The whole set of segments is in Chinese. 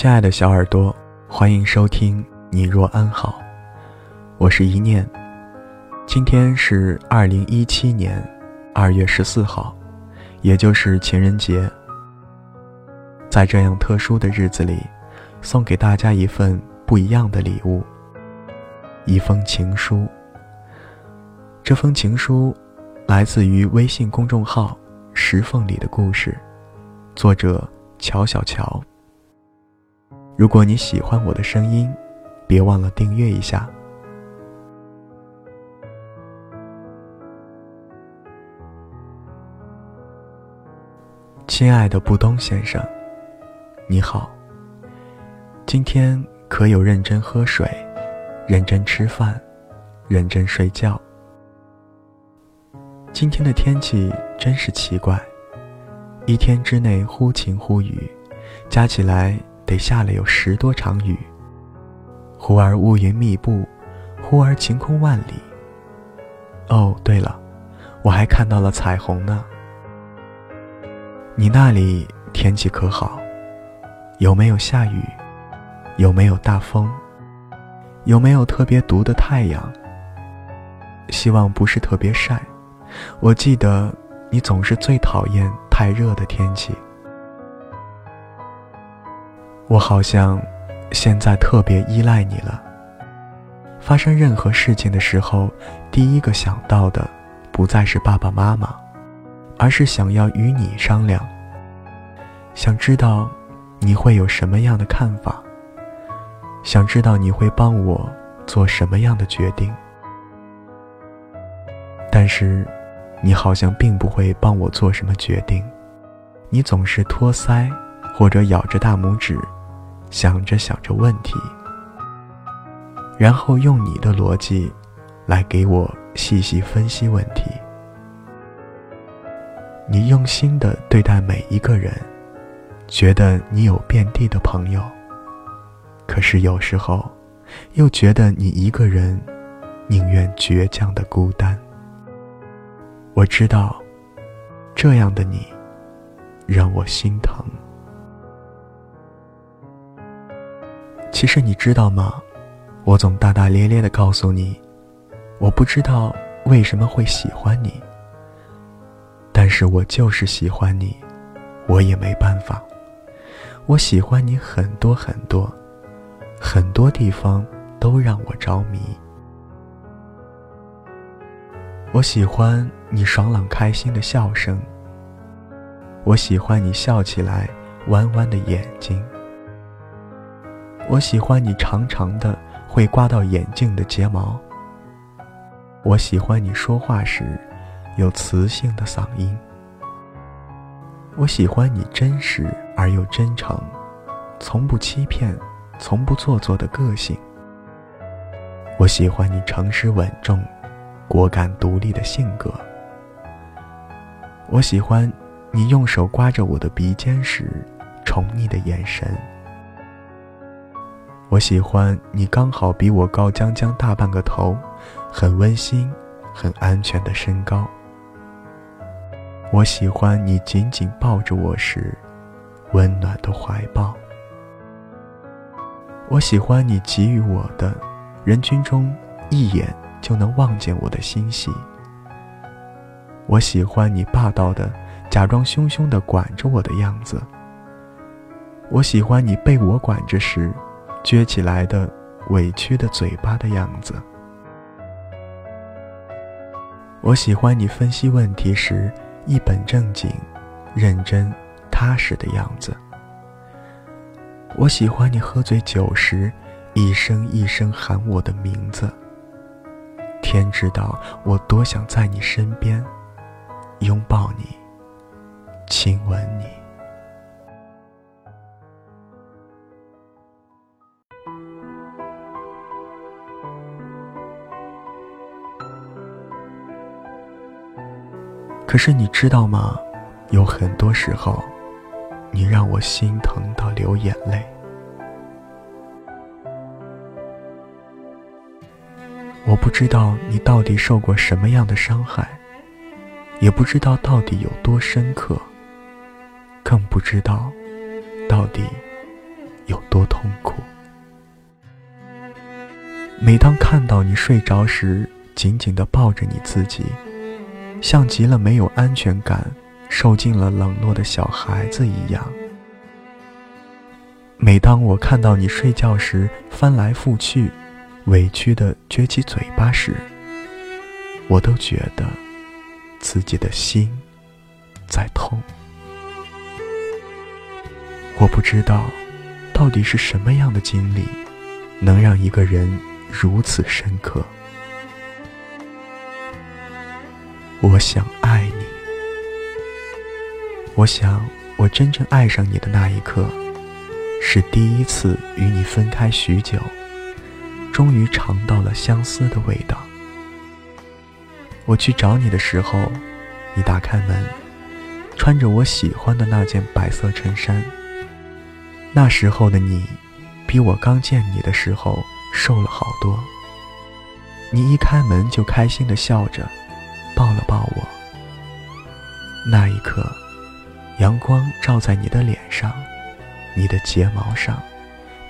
亲爱的小耳朵，欢迎收听《你若安好》，我是一念。今天是二零一七年二月十四号，也就是情人节。在这样特殊的日子里，送给大家一份不一样的礼物——一封情书。这封情书来自于微信公众号“石缝里的故事”，作者乔小乔。如果你喜欢我的声音，别忘了订阅一下。亲爱的布东先生，你好。今天可有认真喝水、认真吃饭、认真睡觉？今天的天气真是奇怪，一天之内忽晴忽雨，加起来。得下了有十多场雨，忽而乌云密布，忽而晴空万里。哦，对了，我还看到了彩虹呢。你那里天气可好？有没有下雨？有没有大风？有没有特别毒的太阳？希望不是特别晒。我记得你总是最讨厌太热的天气。我好像现在特别依赖你了。发生任何事情的时候，第一个想到的不再是爸爸妈妈，而是想要与你商量。想知道你会有什么样的看法，想知道你会帮我做什么样的决定。但是，你好像并不会帮我做什么决定，你总是托腮或者咬着大拇指。想着想着问题，然后用你的逻辑来给我细细分析问题。你用心的对待每一个人，觉得你有遍地的朋友。可是有时候，又觉得你一个人宁愿倔强的孤单。我知道，这样的你让我心疼。其实你知道吗？我总大大咧咧的告诉你，我不知道为什么会喜欢你，但是我就是喜欢你，我也没办法。我喜欢你很多很多，很多地方都让我着迷。我喜欢你爽朗开心的笑声，我喜欢你笑起来弯弯的眼睛。我喜欢你长长的会刮到眼镜的睫毛。我喜欢你说话时有磁性的嗓音。我喜欢你真实而又真诚，从不欺骗，从不做作的个性。我喜欢你诚实稳重、果敢独立的性格。我喜欢你用手刮着我的鼻尖时宠溺的眼神。我喜欢你刚好比我高将将大半个头，很温馨、很安全的身高。我喜欢你紧紧抱着我时，温暖的怀抱。我喜欢你给予我的，人群中一眼就能望见我的欣喜。我喜欢你霸道的、假装凶凶的管着我的样子。我喜欢你被我管着时。撅起来的、委屈的嘴巴的样子。我喜欢你分析问题时一本正经、认真、踏实的样子。我喜欢你喝醉酒时一声一声喊我的名字。天知道我多想在你身边，拥抱你，亲吻。可是你知道吗？有很多时候，你让我心疼到流眼泪。我不知道你到底受过什么样的伤害，也不知道到底有多深刻，更不知道到底有多痛苦。每当看到你睡着时，紧紧地抱着你自己，像极了没有安全感、受尽了冷落的小孩子一样。每当我看到你睡觉时翻来覆去、委屈地撅起嘴巴时，我都觉得自己的心在痛。我不知道，到底是什么样的经历，能让一个人如此深刻。我想爱你。我想，我真正爱上你的那一刻，是第一次与你分开许久，终于尝到了相思的味道。我去找你的时候，你打开门，穿着我喜欢的那件白色衬衫。那时候的你，比我刚见你的时候瘦了好多。你一开门就开心的笑着。抱了抱我，那一刻，阳光照在你的脸上，你的睫毛上，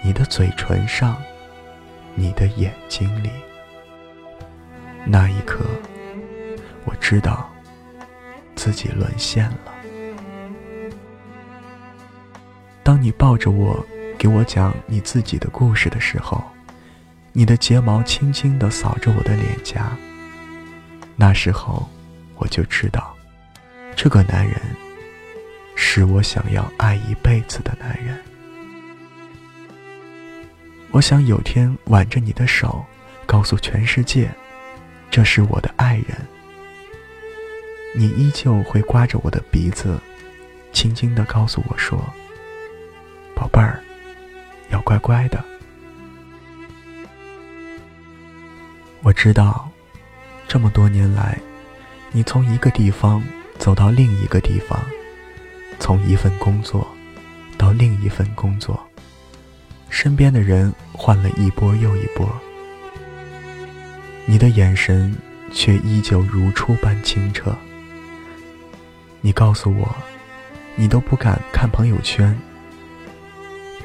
你的嘴唇上，你的眼睛里。那一刻，我知道自己沦陷了。当你抱着我，给我讲你自己的故事的时候，你的睫毛轻轻地扫着我的脸颊。那时候，我就知道，这个男人是我想要爱一辈子的男人。我想有天挽着你的手，告诉全世界，这是我的爱人。你依旧会刮着我的鼻子，轻轻地告诉我说：“宝贝儿，要乖乖的。”我知道。这么多年来，你从一个地方走到另一个地方，从一份工作到另一份工作，身边的人换了一波又一波，你的眼神却依旧如初般清澈。你告诉我，你都不敢看朋友圈，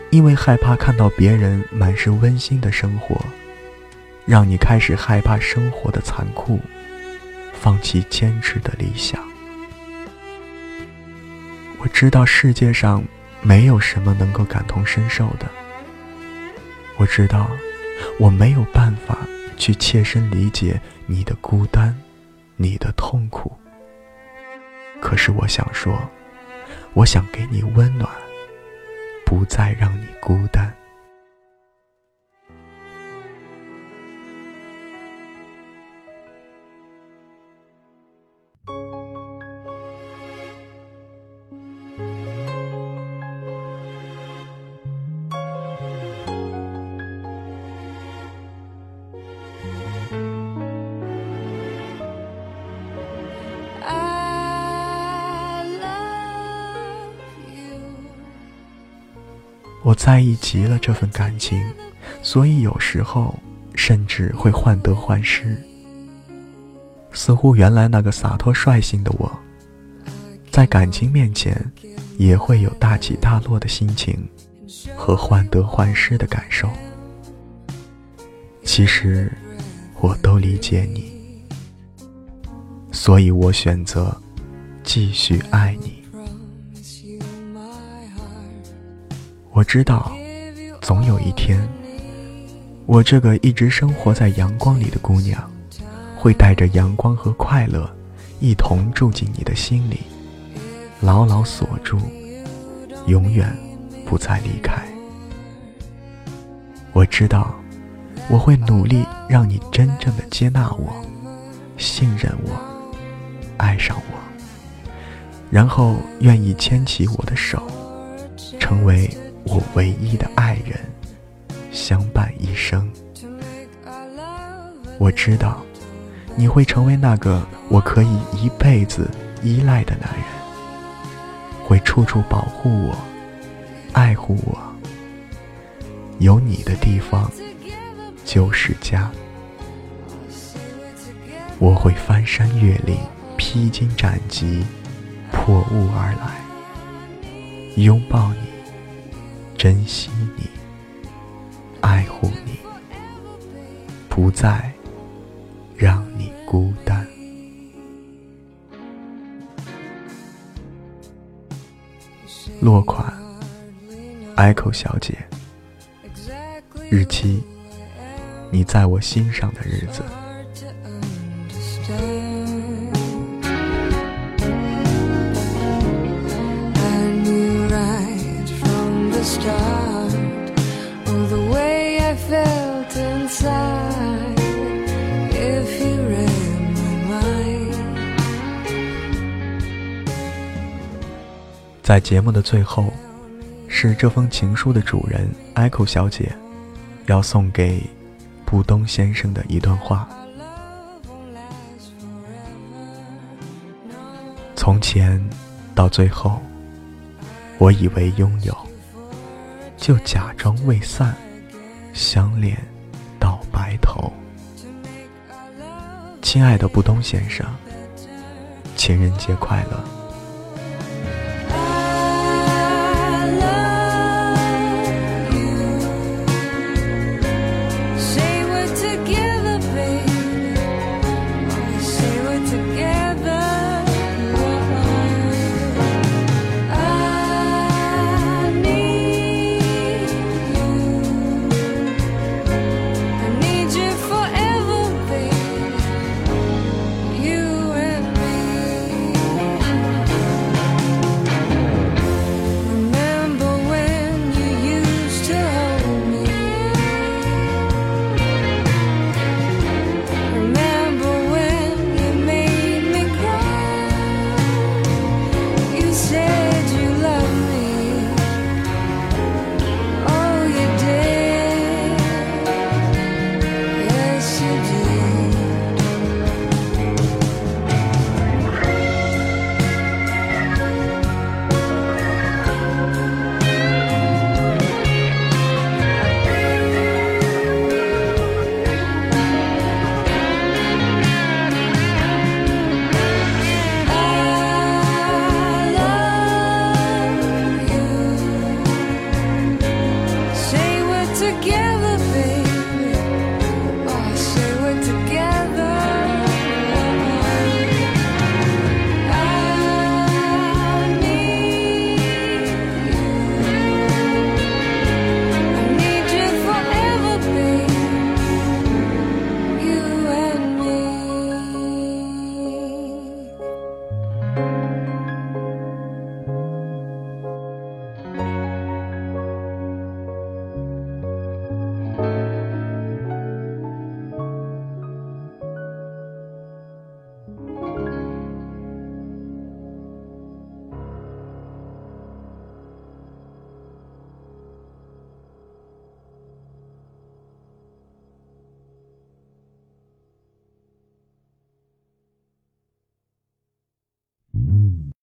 因为害怕看到别人满是温馨的生活。让你开始害怕生活的残酷，放弃坚持的理想。我知道世界上没有什么能够感同身受的。我知道我没有办法去切身理解你的孤单，你的痛苦。可是我想说，我想给你温暖，不再让你孤单。我在意极了这份感情，所以有时候甚至会患得患失。似乎原来那个洒脱率性的我，在感情面前也会有大起大落的心情和患得患失的感受。其实我都理解你，所以我选择继续爱你。我知道，总有一天，我这个一直生活在阳光里的姑娘，会带着阳光和快乐，一同住进你的心里，牢牢锁住，永远不再离开。我知道，我会努力让你真正的接纳我，信任我，爱上我，然后愿意牵起我的手，成为。我唯一的爱人，相伴一生。我知道，你会成为那个我可以一辈子依赖的男人，会处处保护我，爱护我。有你的地方就是家。我会翻山越岭，披荆斩棘，破雾而来，拥抱你。珍惜你爱护你不再让你孤单。落款 echo 小姐日期你在我心上的日子。在节目的最后，是这封情书的主人 Echo 小姐，要送给布东先生的一段话：从前到最后，我以为拥有，就假装未散，相恋到白头。亲爱的布东先生，情人节快乐